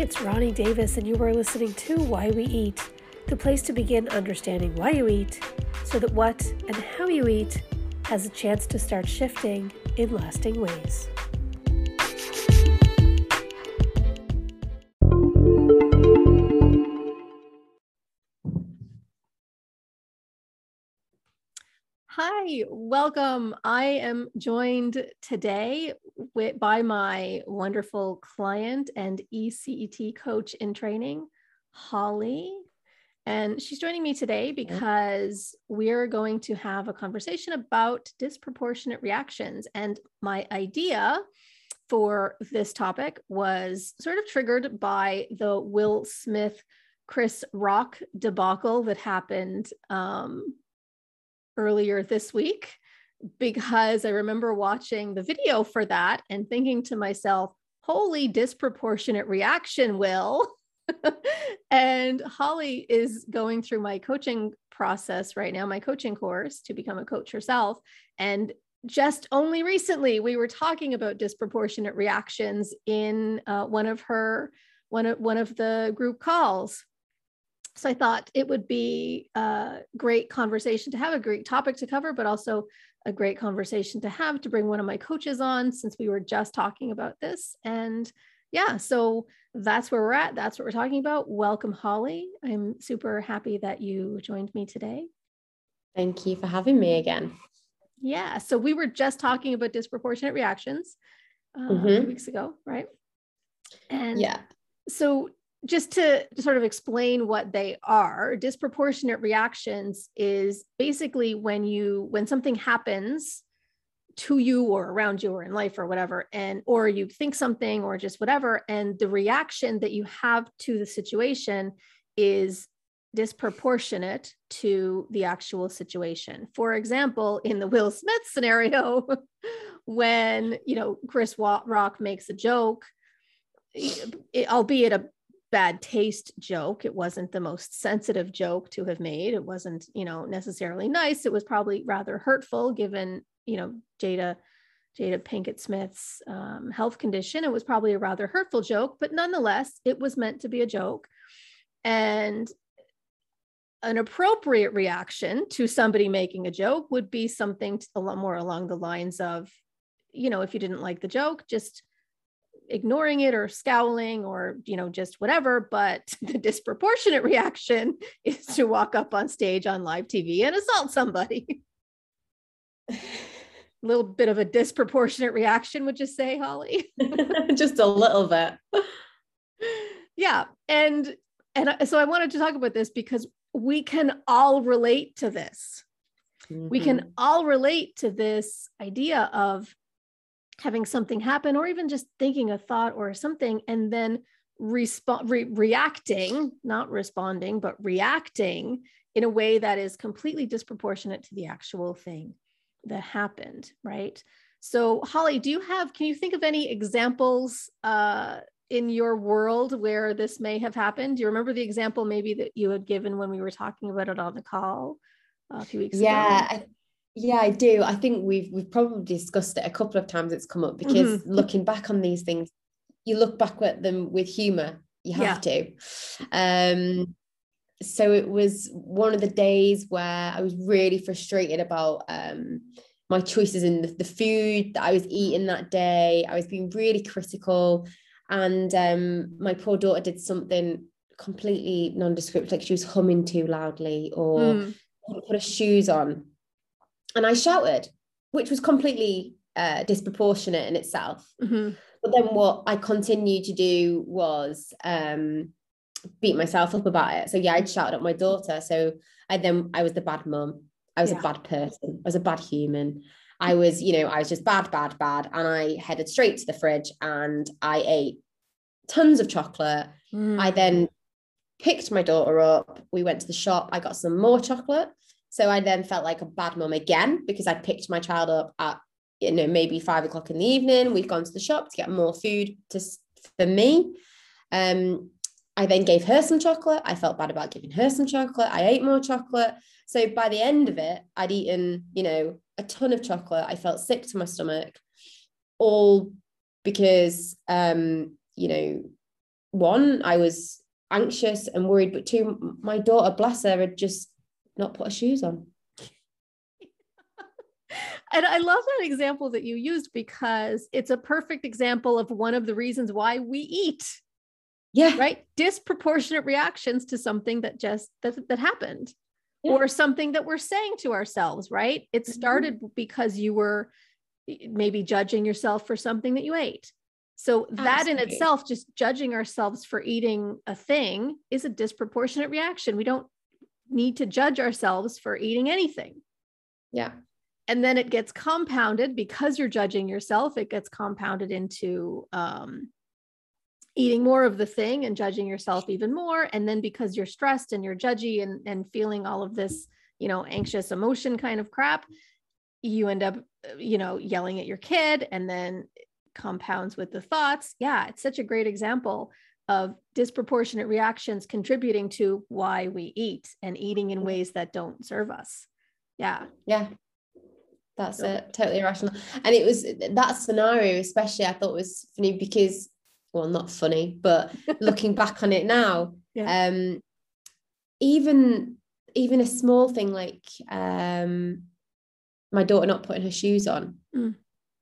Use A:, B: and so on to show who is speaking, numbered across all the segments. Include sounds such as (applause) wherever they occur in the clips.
A: it's Roni Davis, and you are listening to Why We Eat, the place to begin understanding why you eat so that what and how you eat has a chance to start shifting in lasting ways. Hi, welcome. I am joined today with, by my wonderful client and ECET coach in training, Hollie. And she's joining me today because we're going to have a conversation about disproportionate reactions. And my idea for this topic was sort of triggered by the Will Smith Chris Rock debacle that happened um, earlier this week because I remember watching the video for that and thinking to myself, holy disproportionate reaction, Will. (laughs) and Hollie is going through my coaching process right now, my coaching course to become a coach herself. And just only recently, we were talking about disproportionate reactions in uh, one of her one of one of the group calls so I thought it would be a great conversation to have, a great topic to cover, but also a great conversation to have to bring one of my coaches on since we were just talking about this. And yeah, so that's where we're at. That's what we're talking about. Welcome, Hollie. I'm super happy that you joined me today.
B: Thank you for having me again.
A: Yeah, so we were just talking about disproportionate reactions uh, mm-hmm. weeks ago, right? And yeah, so just to, sort of explain what they are disproportionate reactions is basically when you when something happens to you or around you or in life or whatever and or you think something or just whatever and the reaction that you have to the situation is disproportionate to the actual situation. For example in the will smith scenario (laughs) when you know chris rock makes a joke albeit a bad taste joke. It wasn't the most sensitive joke to have made. It wasn't, you know, necessarily nice. It was probably rather hurtful given, you know, Jada Jada Pinkett Smith's um, health condition. It was probably a rather hurtful joke, but nonetheless, it was meant to be a joke. And an appropriate reaction to somebody making a joke would be something a lot more along the lines of, you know, if you didn't like the joke, just ignoring it or scowling or you know just whatever but (laughs) the disproportionate reaction (laughs) is to walk up on stage on live tv and assault somebody a (laughs) little bit of a disproportionate reaction would you say Hollie
B: just a little bit
A: yeah and and so i wanted to talk about this because we can all relate to this mm-hmm. we can mm-hmm. all relate to this idea of having something happen or even just thinking a thought or something and then respond re- reacting not responding but reacting in a way that is completely disproportionate to the actual thing that happened right? So Hollie do you have can you think of any examples uh, in your world where this may have happened? Do you remember the example maybe that you had given when we were talking about it on the call a few weeks
B: yeah, ago? Yeah yeah, I do. I think we've we've probably discussed it a couple of times. It's come up because mm-hmm. looking back on these things, you look back at them with humor. You have yeah. to. Um, so it was one of the days where I was really frustrated about um my choices in the, the food that I was eating that day. I was being really critical, and um, my poor daughter did something completely nondescript, like she was humming too loudly or mm. put her shoes on and I shouted, which was completely uh, disproportionate in itself. Mm-hmm. But then what I continued to do was um, beat myself up about it. So yeah, I'd shout at my daughter. So I then I was the bad mum. I was yeah. a bad person. I was a bad human. I was, you know, I was just bad, bad, bad. And I headed straight to the fridge and I ate tons of chocolate. Mm. I then picked my daughter up. We went to the shop. I got some more chocolate. So I then felt like a bad mum again because I picked my child up at you know maybe five o'clock in the evening. We've gone to the shop to get more food to for me. Um, I then gave her some chocolate. I felt bad about giving her some chocolate. I ate more chocolate. So by the end of it, I'd eaten, you know, a ton of chocolate. I felt sick to my stomach, all because, um, you know, one, I was anxious and worried, but two, my daughter, bless her, had just not put her shoes on. (laughs)
A: And I love that example that you used because it's a perfect example of one of the reasons why we eat.
B: Yeah.
A: Right. Disproportionate reactions to something that just that, that happened yeah. or something that we're saying to ourselves, right? It mm-hmm. started mm-hmm. because you were maybe judging yourself for something that you ate. So that Absolutely. in itself, just judging ourselves for eating a thing is a disproportionate reaction. We don't need to judge ourselves for eating anything.
B: Yeah.
A: And then it gets compounded because you're judging yourself, it gets compounded into um, eating more of the thing and judging yourself even more. And then because you're stressed and you're judgy and, and feeling all of this, you know, anxious emotion kind of crap, you end up, you know, yelling at your kid and then compounds with the thoughts. Yeah, it's such a great example of disproportionate reactions contributing to why we eat and eating in ways that don't serve us. Yeah.
B: Yeah. That's it. Totally irrational. And it was that scenario, especially, I thought was funny because, well, not funny, but (laughs) looking back on it now, yeah. um, even even a small thing like um, my daughter not putting her shoes on. Mm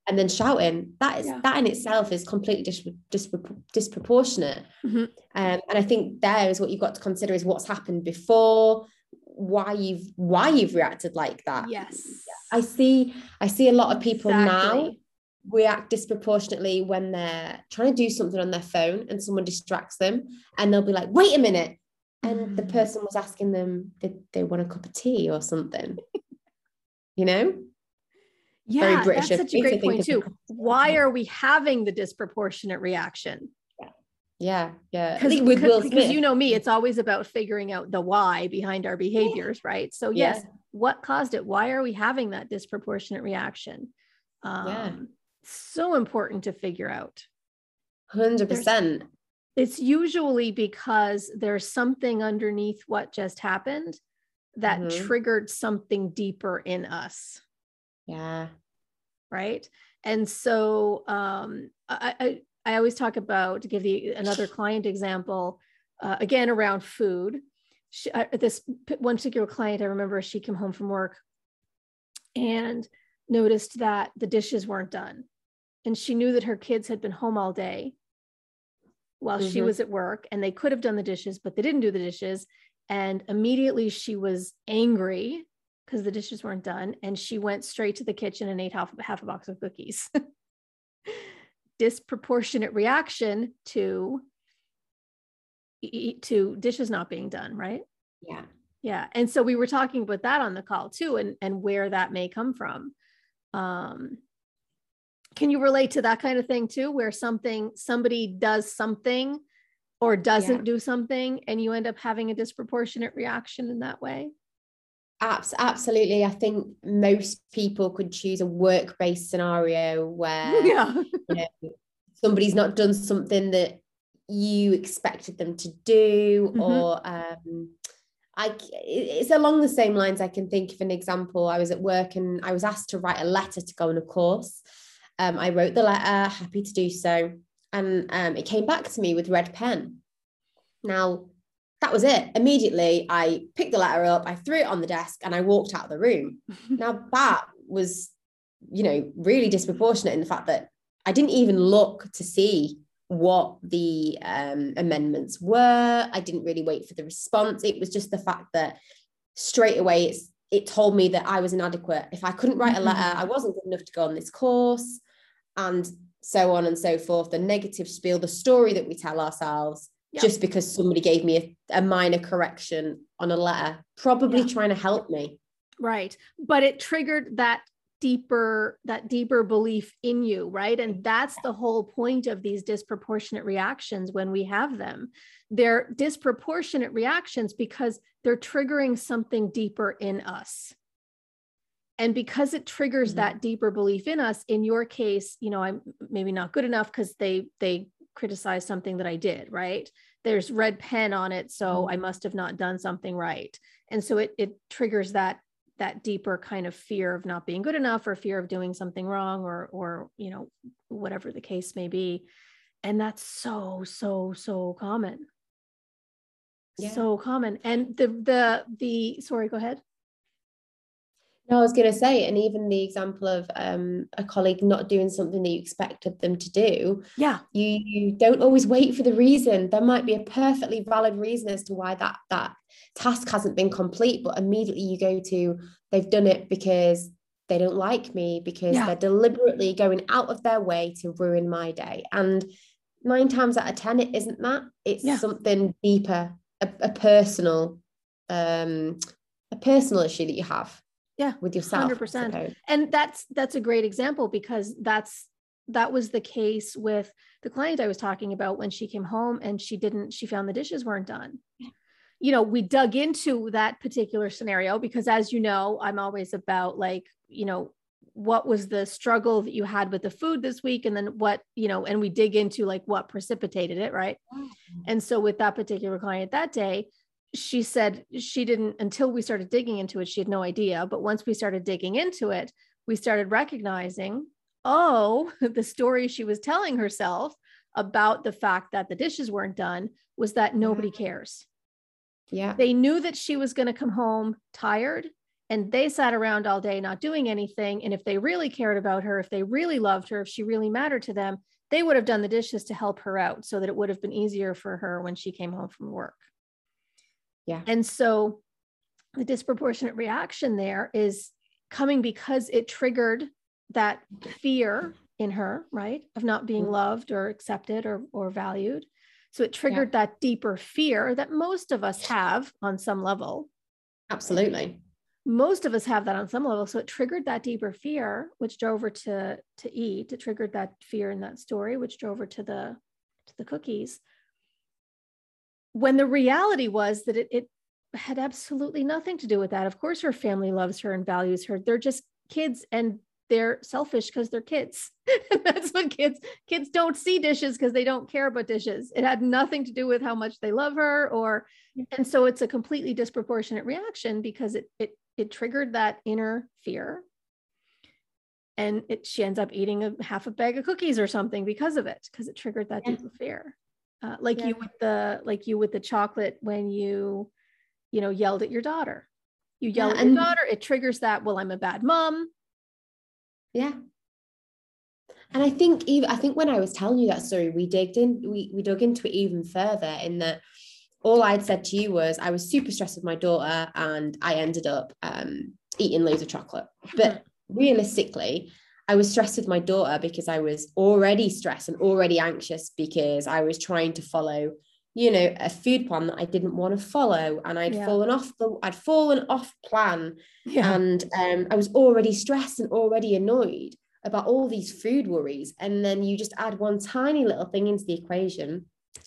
B: and then shouting that is yeah. that in itself is completely dis- dis- disproportionate mm-hmm. um, and i think there is what you've got to consider is what's happened before why you've why you've reacted like that
A: yes
B: i see i see a lot of people exactly. now react disproportionately when they're trying to do something on their phone and someone distracts them and they'll be like wait a minute and mm. the person was asking them did they want a cup of tea or something (laughs) you know
A: yeah, that's such a great point too. Why are we having the disproportionate reaction?
B: Yeah, yeah.
A: Because because, because you know me, it's always about figuring out the why behind our behaviors, right? So yes, yeah. what caused it? Why are we having that disproportionate reaction? Um, yeah. So important to figure out.
B: Hundred percent.
A: It's usually because there's something underneath what just happened that mm-hmm. triggered something deeper in us.
B: Yeah.
A: Right. And so um, I, I, I always talk about to give the another client example uh, again around food. She, uh, this one particular client, I remember she came home from work and noticed that the dishes weren't done, and she knew that her kids had been home all day while mm-hmm. she was at work, and they could have done the dishes, but they didn't do the dishes. And immediately she was angry because the dishes weren't done. And she went straight to the kitchen and ate half, half a box of cookies. (laughs) Disproportionate reaction to to dishes not being done, right?
B: Yeah.
A: Yeah. And so we were talking about that on the call too, and, and where that may come from. Um, can you relate to that kind of thing too, where something somebody does something or doesn't yeah. do something and you end up having a disproportionate reaction in that way?
B: Abs- absolutely. I think most people could choose a work based scenario where (laughs) yeah. you know, somebody's not done something that you expected them to do, mm-hmm. or um, I, it's along the same lines. I can think of an example. I was at work and I was asked to write a letter to go on a course. Um, I wrote the letter, happy to do so, and um, it came back to me with red pen. Now, that was it. Immediately, I picked the letter up, I threw it on the desk, and I walked out of the room. (laughs) now, that was, you know, really disproportionate in the fact that I didn't even look to see what the um, amendments were. I didn't really wait for the response. It was just the fact that straight away it's it told me that I was inadequate. If I couldn't write a letter, mm-hmm. I wasn't good enough to go on this course, and so on and so forth. The negative spiel, the story that we tell ourselves just because somebody gave me a, a, minor correction on a letter, probably yeah. trying to help me.
A: Right. But it triggered that deeper that deeper belief in you right and that's the whole point of these disproportionate reactions when we have them they're disproportionate reactions because they're triggering something deeper in us and because it triggers mm-hmm. that deeper belief in us in your case you know i'm maybe not good enough because they they criticize something that I did, right? There's red pen on it, so mm-hmm. I must have not done something right. And so it it triggers that that deeper kind of fear of not being good enough or fear of doing something wrong or or you know whatever the case may be and that's so so so common
B: Yeah.
A: so common and the the the sorry go ahead
B: No, I was going to say, and even the example of um, a colleague not doing something that you expected them to do,
A: yeah
B: you, you don't always wait for the reason. There might be a perfectly valid reason as to why that that task hasn't been complete, but immediately you go to they've done it because they don't like me because
A: Yeah.
B: they're deliberately going out of their way to ruin my day. And nine times out of ten, it isn't that. It's
A: Yeah.
B: something deeper, a, a personal, um, a personal issue that you have
A: Yeah,
B: with yourself.
A: 100%. and that's that's a great example because that's that was the case with the client I was talking about when she came home and she didn't she found the dishes weren't done. You know, we dug into that particular scenario because as you know, I'm always about like, you know, what was the struggle that you had with the food this week and then what, you know, and we dig into like what precipitated it, right? Mm-hmm. And so with that particular client that day, she said she didn't until we started digging into it, she had no idea. But once we started digging into it, we started recognizing, oh, (laughs) the story she was telling herself about the fact that the dishes weren't done was that mm-hmm. nobody cares.
B: Yeah.
A: They knew that she was going to come home tired and they sat around all day not doing anything. And if they really cared about her, if they really loved her, if she really mattered to them, they would have done the dishes to help her out so that it would have been easier for her when she came home from work.
B: Yeah.
A: And so the disproportionate reaction there is coming because it triggered that fear in her, right? Of not being
B: Mhm.
A: loved or accepted or, or valued. So it triggered that deeper fear that most of us have on some level.
B: Absolutely.
A: Most of us have that on some level. So it triggered that deeper fear, which drove her to to eat. It triggered that fear in that story, which drove her to the to the cookies. When the reality was that it, it had absolutely nothing to do with that. Of course, her family loves her and values her. They're just kids and they're selfish because they're kids. (laughs) That's what kids kids don't see dishes because they don't care about dishes. It had nothing to do with how much they love her or and so it's a completely disproportionate reaction because it it it triggered that inner fear. And it she ends up eating a half a bag of cookies or something because of it, because it triggered that
B: Yeah.
A: deeper fear. Uh, like
B: Yeah.
A: you with the like you with the chocolate when you you know yelled at your daughter. You yell
B: Yeah,
A: at your daughter, it triggers that, well, I'm a bad mom.
B: Yeah. And I think even I think when I was telling you that story, we digged in, we we dug into it even further in that all I'd said to you was I was super stressed with my daughter and I ended up um, eating loads of chocolate. But realistically, I was stressed with my daughter because I was already stressed and already anxious because I was trying to follow, you know, a food plan that I didn't want to follow. And I'd
A: Yeah.
B: fallen off the I'd fallen off plan
A: Yeah.
B: and um, I was already stressed and already annoyed about all these food worries. And then you just add one tiny little thing into the equation,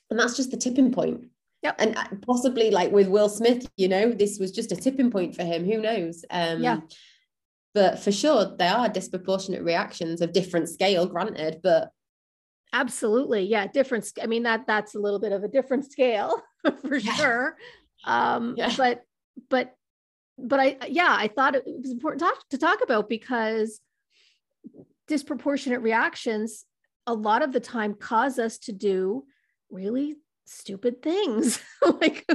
B: and that's just the tipping point.
A: Yep.
B: And uh, possibly like with Will Smith, you know, this was just a tipping point for him. Who knows? Um,
A: Yeah.
B: But for sure, there are disproportionate reactions of different scale, granted. But
A: Absolutely. Yeah. Different. I mean, that that's a little bit of a different scale (laughs) for
B: Yeah.
A: sure. Um,
B: Yeah.
A: but, but, but I, yeah, I thought it was important to talk, to talk about because disproportionate reactions a lot of the time cause us to do really stupid things (laughs) like,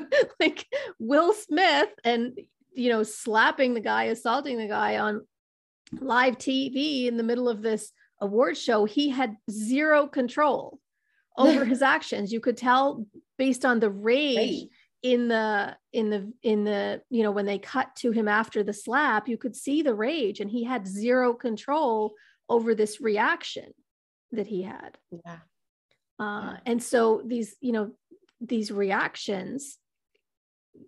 A: like Will Smith and, you know, slapping the guy, assaulting the guy on live TV in the middle of this award show, he had zero control (laughs) over his actions. You could tell based on the rage in the in the in the you know when they cut to him after the slap, you could see the rage and he had zero control over this reaction that he had.
B: yeah,
A: Uh,
B: Yeah.
A: and so these, you know, these reactions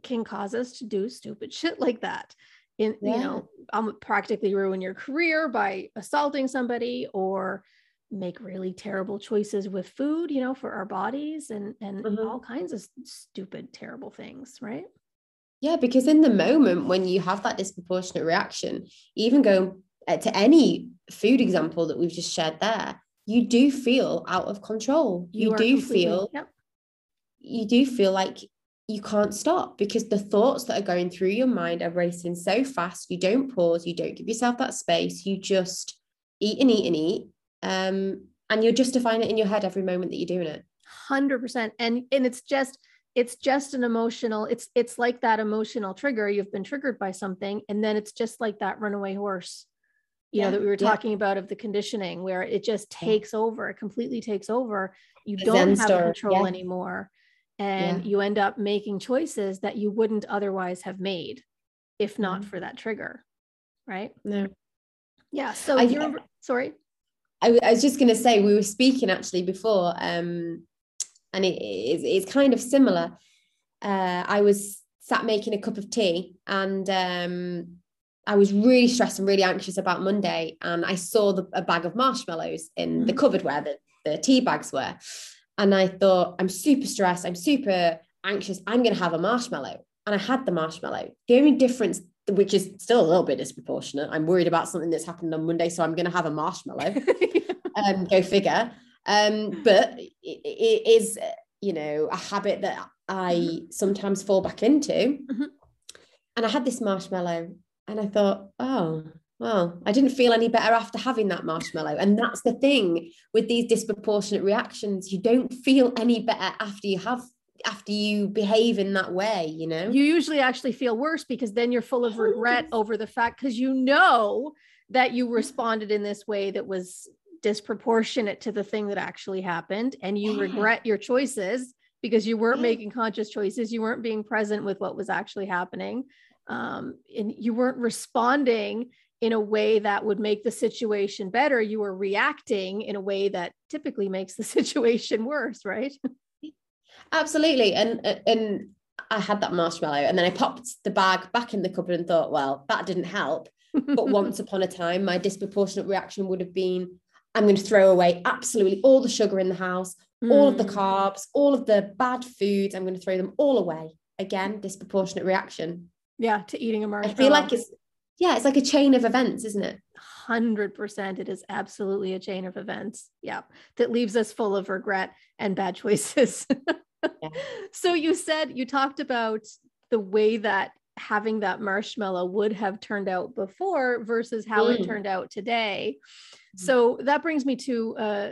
A: can cause us to do stupid shit like that. In you know, um, practically ruin your career by assaulting somebody or make really terrible choices with food, you know, for our bodies and and
B: Mhm.
A: all kinds of stupid, terrible things, right?
B: Yeah, because in the moment when you have that disproportionate reaction, even going uh, to any food example that we've just shared there, you do feel out of control. You,
A: are
B: do feel
A: yep.
B: you do feel like you can't stop because the thoughts that are going through your mind are racing so fast. You don't pause, you don't give yourself that space. You just eat and eat and eat. Um, and you're justifying it in your head every moment that you're doing it
A: 100% and and it's just it's just an emotional it's it's like that emotional trigger you've been triggered by something and then it's just like that runaway horse you yeah. know that we were talking yeah. about of the conditioning where it just takes yeah. over it completely takes over you don't Zen have control anymore and you end up making choices that you wouldn't otherwise have made if not mm-hmm. for that trigger right
B: no
A: yeah so I, you remember sorry
B: I, I was just going to say we were speaking actually before um and it, it's, it's kind of similar. Uh, I was sat making a cup of tea and um, I was really stressed and really anxious about Monday. And I saw the, a bag of marshmallows in the mm. cupboard where the, the tea bags were. And I thought, I'm super stressed. I'm super anxious. I'm going to have a marshmallow. And I had the marshmallow. The only difference, which is still a little bit disproportionate, I'm worried about something that's happened on Monday. So I'm going to have a marshmallow. (laughs) um, go figure. Um, but it, it is, you know, a habit that I mm-hmm. sometimes fall back into. Mm-hmm. And I had this marshmallow and I thought, oh, well, I didn't feel any better after having that marshmallow. And that's the thing with these disproportionate reactions. You don't feel any better after you have after you behave in that way, you know?
A: You usually actually feel worse because then you're full of regret over the fact because you know that you responded in this way that was disproportionate to the thing that actually happened and you regret your choices because you weren't making conscious choices you weren't being present with what was actually happening um, and you weren't responding in a way that would make the situation better you were reacting in a way that typically makes the (laughs) situation worse right
B: absolutely and and i had that marshmallow and then i popped the bag back in the cupboard and thought well that didn't help but (laughs) once upon a time my disproportionate reaction would have been I'm going to throw away absolutely all the sugar in the house, mm. all of the mm. carbs, all of the bad foods. I'm going to throw them all away. Again, disproportionate reaction.
A: Yeah, to eating a marshmallow.
B: I feel like it's yeah, it's like a chain of events, isn't it?
A: 100% it is absolutely a chain of events. Yeah, that leaves us full of regret and bad (laughs) choices. yeah. So you said you talked about the way that having that marshmallow would have turned out before versus how mm. it turned out today. Mm-hmm. So that brings me to, uh,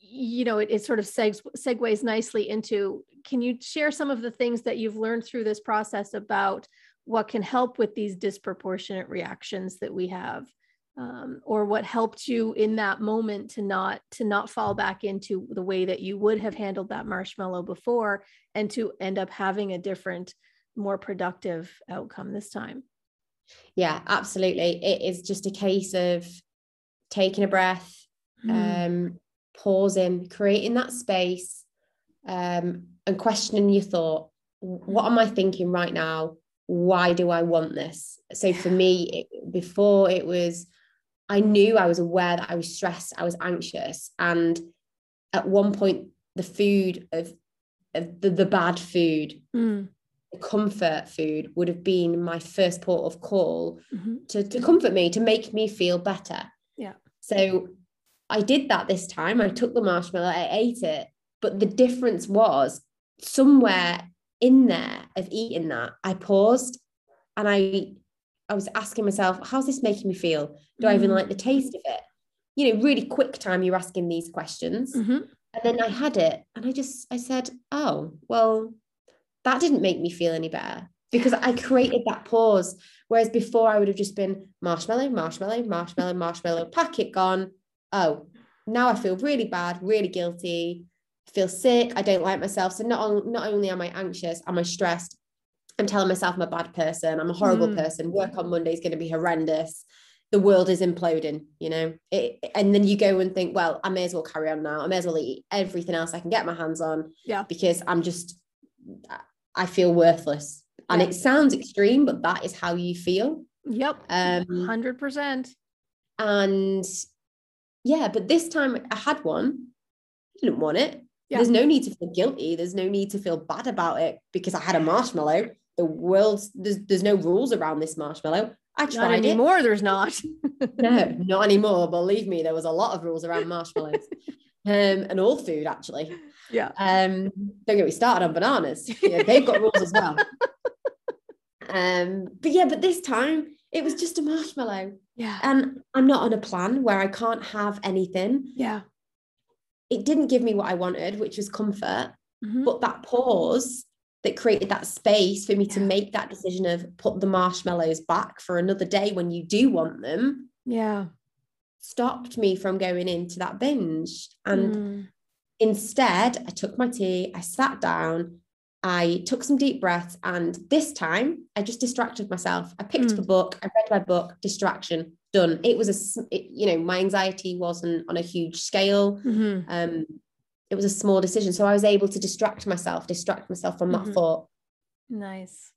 A: you know, it, it sort of segs, segues nicely into can you share some of the things that you've learned through this process about what can help with these disproportionate reactions that we have? Um, or what helped you in that moment to not to not fall back into the way that you would have handled that marshmallow before and to end up having a different more productive outcome this time
B: yeah absolutely it is just a case of taking a breath, mm. um, pausing, creating that space, um, and questioning your thought. What am I thinking right now? Why do I want this? So for me, it, before it was, I knew I was aware that I was stressed, I was anxious, and at one point, the food of, of the, the bad food. Mm comfort food would have been my first port of call mm-hmm. to, to comfort me, to make me feel better.
A: Yeah.
B: So I did that this time. I took the marshmallow, I ate it. But the difference was somewhere in there of eating that, I paused and I I was asking myself, how's this making me feel? Do I even like the taste of it? You know, really quick time you're asking these questions. Mm-hmm. And then I had it and I just I said, oh, well, that didn't make me feel any better because I created that pause. Whereas before I would have just been marshmallow, marshmallow, marshmallow, marshmallow, packet gone. Oh, now I feel really bad, really guilty, feel sick, I don't like myself. So not, on, not only am I anxious, am I stressed, I'm telling myself I'm a bad person, I'm a horrible mm. person, work on Monday is going to be horrendous. The world is imploding, you know. It, and then you go and think, well, I may as well carry on now. I may as well eat everything else I can get my hands on.
A: Yeah.
B: Because I'm just I feel worthless and it sounds extreme but that is how you feel
A: yep um 100%
B: and yeah but this time i had one I didn't want it yeah. there's no need to feel guilty there's no need to feel bad about it because i had a marshmallow the world's there's, there's no rules around this marshmallow i tried not
A: anymore
B: it.
A: there's not (laughs)
B: no not anymore believe me there was a lot of rules around marshmallows (laughs) um, and all food actually.
A: Yeah.
B: Um, don't get me started on bananas. Yeah, they've got rules as well. Um, but yeah, but this time it was just a marshmallow.
A: Yeah.
B: And I'm not on a plan where I can't have anything.
A: Yeah.
B: It didn't give me what I wanted, which was comfort. Mm-hmm. But that pause that created that space for me yeah. to make that decision of put the marshmallows back for another day when you do want them.
A: Yeah.
B: Stopped me from going into that binge. And mm. instead, I took my tea, I sat down, I took some deep breaths, and this time I just distracted myself. I picked mm. up a book, I read my book, distraction, done. It was a, it, you know, my anxiety wasn't on a huge scale. Mm-hmm. Um, it was a small decision. So I was able to distract myself, distract myself from mm-hmm. that thought.
A: Nice.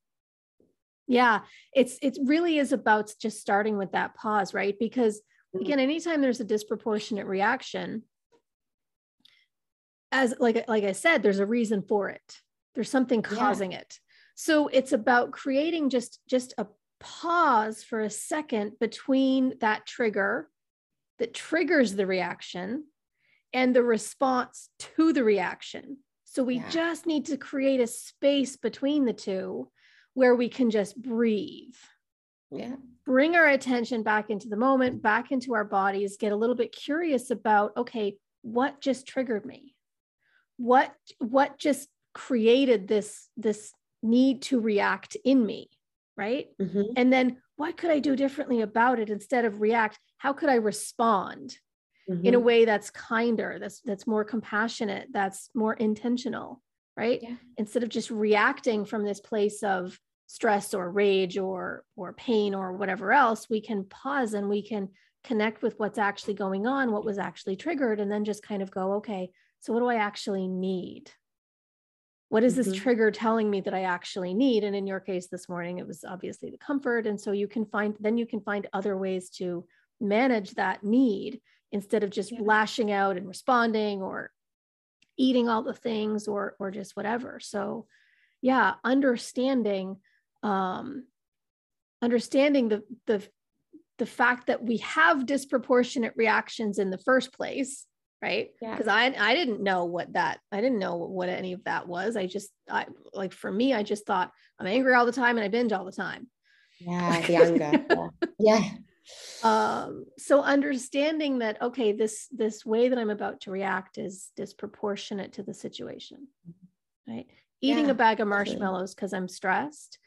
A: Yeah, it's it really is about just starting with that pause, right? Because mm-hmm. again, anytime there's a disproportionate reaction, as like like I said, there's a reason for it. There's something causing yeah. it. So it's about creating just just a pause for a second between that trigger that triggers the reaction and the response to the reaction. So we yeah. just need to create a space between the two where we can just breathe.
B: Yeah.
A: Bring our attention back into the moment, back into our bodies, get a little bit curious about okay, what just triggered me? What what just created this this need to react in me, right? Mm-hmm. And then what could I do differently about it instead of react? How could I respond? mm-hmm. in a mm-hmm. way that's kinder that's that's more compassionate that's more intentional right yeah. instead of just reacting from this place of stress or rage or or pain or whatever else we can pause and we can connect with what's actually going on what was actually triggered and then just kind of go okay so what do i actually need what is mm-hmm. this trigger telling me that i actually need and in your case this morning it was obviously the comfort and so you can find then you can find other ways to manage that need instead of just yeah. lashing out and responding or eating all the things or or just whatever so yeah understanding um understanding the the the fact that we have disproportionate reactions in the first place right? Because yeah. i i didn't know what that i didn't know what any of that was. I just i like for me i just thought i'm angry all the time and i binge all the time.
B: Yeah the anger. Yeah. (laughs) yeah.
A: Um, so understanding that okay this this way that i'm about to react is disproportionate to the situation right? Eating yeah, a bag of marshmallows because i'm stressed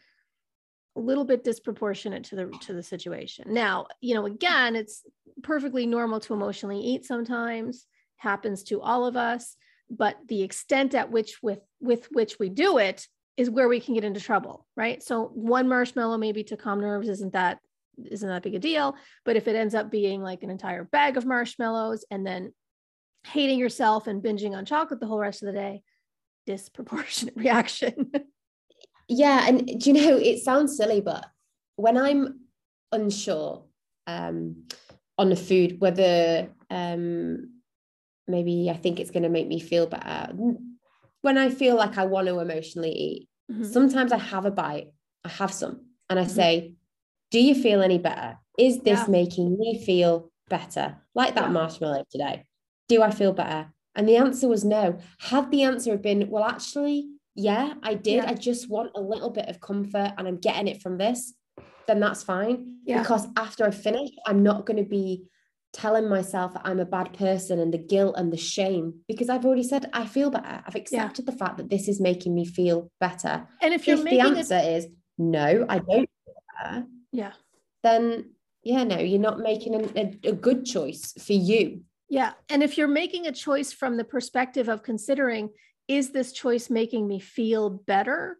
A: a little bit disproportionate to the to the situation. Now you know again it's perfectly normal to emotionally eat sometimes happens to all of us but the extent at which with with which we do it is where we can get into trouble right so one marshmallow maybe to calm nerves isn't that isn't that big a deal. But if it ends up being like an entire bag of marshmallows and then hating yourself and binging on chocolate the whole rest of the day, (laughs) disproportionate reaction.
B: yeah. And do you know, it sounds silly, but when I'm unsure um, on the food, whether um, maybe I think it's going to make me feel better, when I feel like I want to emotionally eat, mm-hmm. sometimes I have a bite, I have some, and I mm-hmm. say, do you feel any better? Is this yeah. making me feel better? Like that yeah. marshmallow today. Do I feel better? And the answer was no. Had the answer been, well, actually, yeah, I did. Yeah. I just want a little bit of comfort and I'm getting it from this, then that's fine. Because after I finish, I'm not going to be telling myself that I'm a bad person and the guilt and the shame because I've already said I feel better. I've accepted yeah. the fact that this is making me feel better.
A: And if you're if the
B: answer a- is no, I don't feel better,
A: yeah
B: then yeah no you're not making a, a, a good choice for you
A: yeah and if you're making a choice from the perspective of considering is this choice making me feel better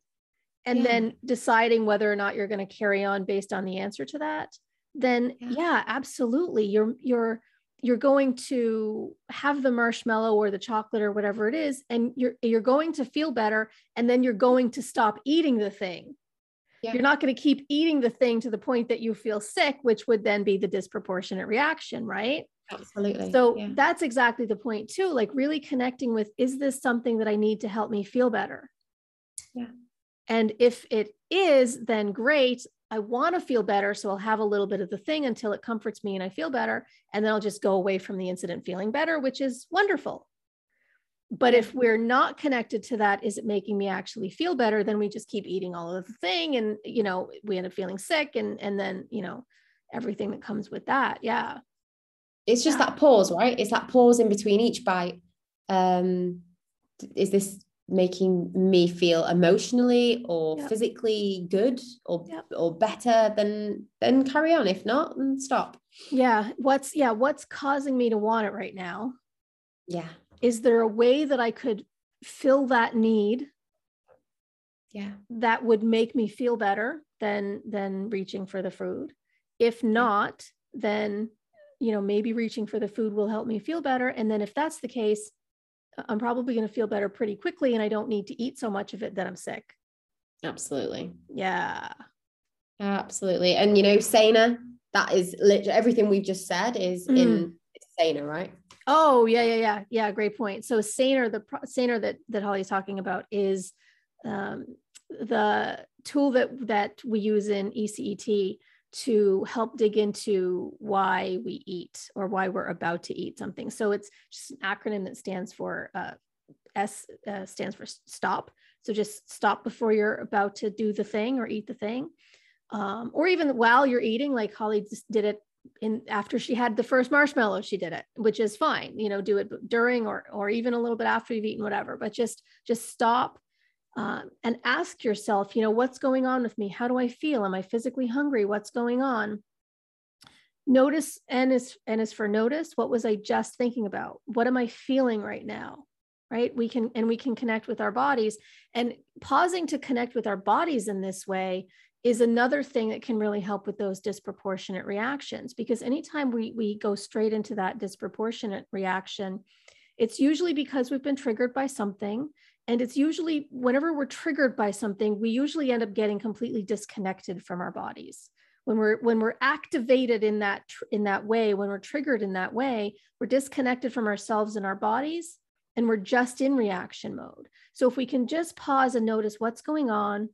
A: and yeah. then deciding whether or not you're going to carry on based on the answer to that then yeah. yeah. absolutely you're you're you're going to have the marshmallow or the chocolate or whatever it is and you're you're going to feel better and then you're going to stop eating the thing yeah. You're not going to keep eating the thing to the point that you feel sick, which would then be the disproportionate reaction, right?
B: Absolutely.
A: So yeah. that's exactly the point, too. Like really connecting with is this something that I need to help me feel better?
B: Yeah.
A: And if it is, then great. I want to feel better. So I'll have a little bit of the thing until it comforts me and I feel better. And then I'll just go away from the incident feeling better, which is wonderful. But if we're not connected to that, is it making me actually feel better? Then we just keep eating all of the thing, and you know we end up feeling sick, and and then you know, everything that comes with that yeah
B: it's just
A: yeah.
B: that pause right it's that pause in between each bite um is this making me feel emotionally or yep. physically good or yep. or better then then carry on. If not then stop.
A: Yeah. What's yeah what's causing me to want it right now?
B: Yeah.
A: Is there a way that i could fill that need
B: yeah.
A: that would make me feel better than than reaching for the food? If not then you know maybe reaching for the food will help me feel better. And then if that's the case I'm probably going to feel better pretty quickly and I don't need to eat so much of it that I'm sick.
B: Absolutely.
A: Yeah.
B: Absolutely. And you know, saner, that is literally everything we've just said is mm. in saner, right?
A: Oh, yeah, yeah, yeah. Yeah, great point. So Saner, the Saner that that Hollie's talking about is um, the tool that that we use in ECET to help dig into why we eat or why we're about to eat something. So it's just an acronym that stands for uh, S uh, stands for stop. So just stop before you're about to do the thing or eat the thing, um, or even while you're eating. Like Hollie just did it in after she had the first marshmallow, she did it, which is fine. You know, do it during or or even a little bit after you've eaten, whatever. But just just stop um, and ask yourself, you know, what's going on with me? How do I feel? Am I physically hungry? What's going on? Notice and is and is for notice. What was I just thinking about? What am I feeling right now? Right? We can and we can connect with our bodies. And pausing to connect with our bodies in this way is another thing that can really help with those disproportionate reactions. Because anytime we we go straight into that disproportionate reaction, it's usually because we've been triggered by something and it's usually whenever we're triggered by something we usually end up getting completely disconnected from our bodies. When we're when we're activated in that in that way when we're triggered in that way we're disconnected from ourselves and our bodies and we're just in reaction mode. So if we can just pause and notice what's going on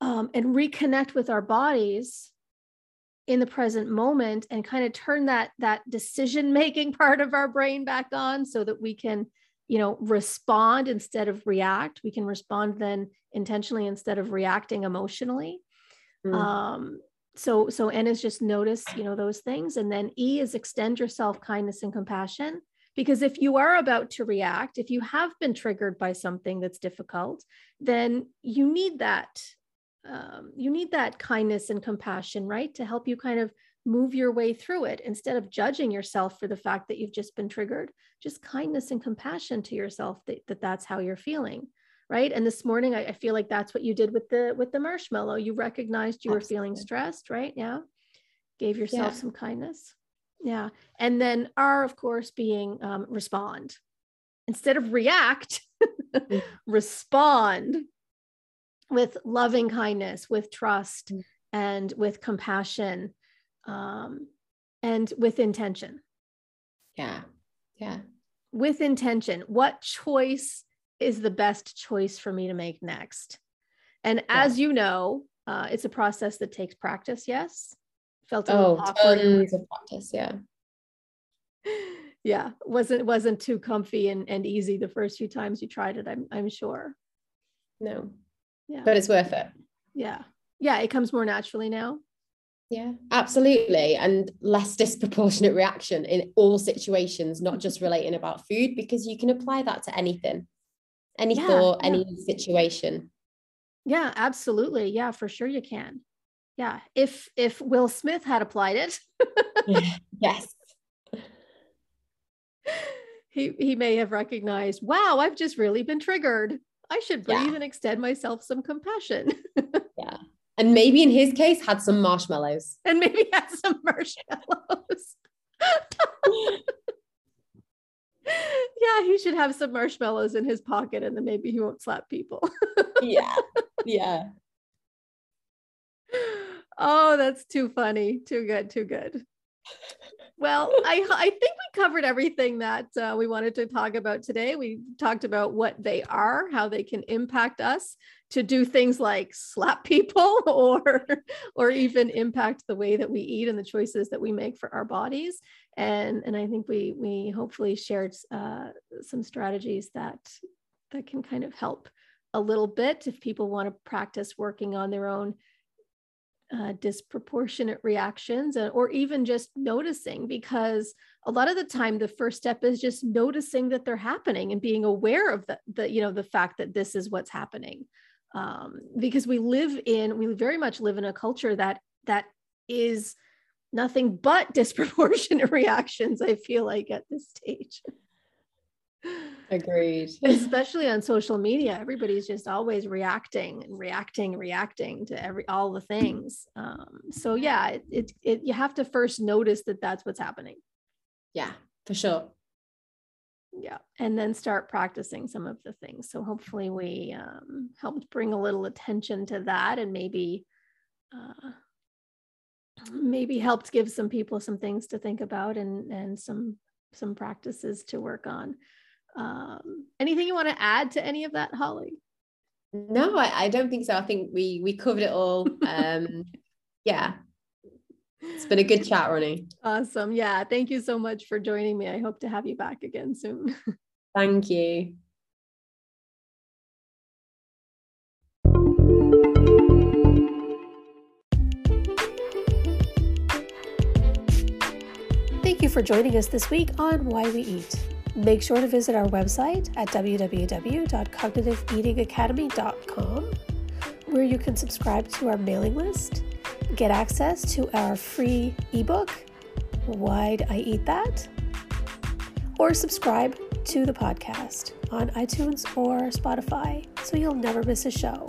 A: um, and reconnect with our bodies in the present moment and kind of turn that that decision making (laughs) part of our brain back on so that we can you know respond instead of react. We can respond then intentionally instead of reacting emotionally. Mm. um so so n is just notice you know those things. And then e is extend yourself kindness and compassion. Because if you are about to react if you have been triggered by something that's difficult then you need that um, you need that kindness and compassion right to help you kind of move your way through it. Instead of judging yourself for the fact that you've just been triggered just kindness and compassion to yourself that, that that's how you're feeling right? And this morning I, I feel like that's what you did with the with the marshmallow. You recognized you Absolutely. were feeling stressed right? Yeah. Gave yourself yeah. some kindness. Yeah. And then r of course being um, respond. Instead of react (laughs) respond with loving kindness with trust mm. and with compassion um, and with intention.
B: Yeah. Yeah.
A: With intention. What choice is the best choice for me to make next? And yeah. as you know, uh, it's a process that takes practice. Yes.
B: Felt a oh, tons of practice. Yeah. (laughs)
A: yeah. Wasn't wasn't too comfy and, and easy the first few times you tried it. I'm I'm sure.
B: No. Yeah. But it's worth it.
A: Yeah. Yeah. It comes more naturally now.
B: Yeah, absolutely. And less disproportionate reaction in all situations, not just relating about food, because you can apply that to anything, any yeah, thought, yeah. any situation.
A: Yeah, absolutely. Yeah, for sure you can. Yeah. If if Will Smith had applied it. (laughs)
B: yes. (laughs)
A: He he may have recognized, wow, I've just really been triggered. I should breathe and extend myself some compassion. (laughs)
B: yeah and maybe in his case had some marshmallows.
A: And maybe (laughs) had some marshmallows. (laughs) Yeah he should have some marshmallows in his pocket and then maybe he won't slap people. (laughs)
B: Yeah yeah.
A: Oh that's too funny. Too good too good well, I, I think we covered everything that uh, we wanted to talk about today. We talked about what they are, how they can impact us to do things like slap people (laughs) or or even impact the way that we eat and the choices that we make for our bodies. And and I think we we hopefully shared uh, some strategies that that can kind of help a little bit if people want to practice working on their own uh, disproportionate reactions or even just noticing because a lot of the time the first step is just noticing that they're happening and being aware of the, the you know the fact that this is what's happening. Um, because we live in we very much live in a culture that that is nothing but (laughs) disproportionate reactions i feel like at this stage
B: Agreed. (laughs)
A: Especially on social media, everybody's just always reacting and reacting reacting to every all the things. Um, so yeah, it, it, it you have to first notice that that's what's happening.
B: Yeah, for sure.
A: Yeah, and then start practicing some of the things. So hopefully we um, helped bring a little attention to that, and maybe uh, maybe helped give some people some things to think about and and some some practices to work on. Um, anything you want to add to any of that, Hollie?
B: No, I, I don't think so. I think we we covered it all. (laughs) Um, yeah, it's been a good chat, Roni.
A: Awesome. Yeah, thank you so much for joining me. I hope to have you back again soon. (laughs)
B: Thank you.
A: Thank you for joining us this week on Why We Eat. Make sure to visit our website at www.cognitiveeatingacademy.com, where you can subscribe to our mailing list, get access to our free ebook, Why'd I Eat That? Or subscribe to the podcast on iTunes or Spotify so you'll never miss a show.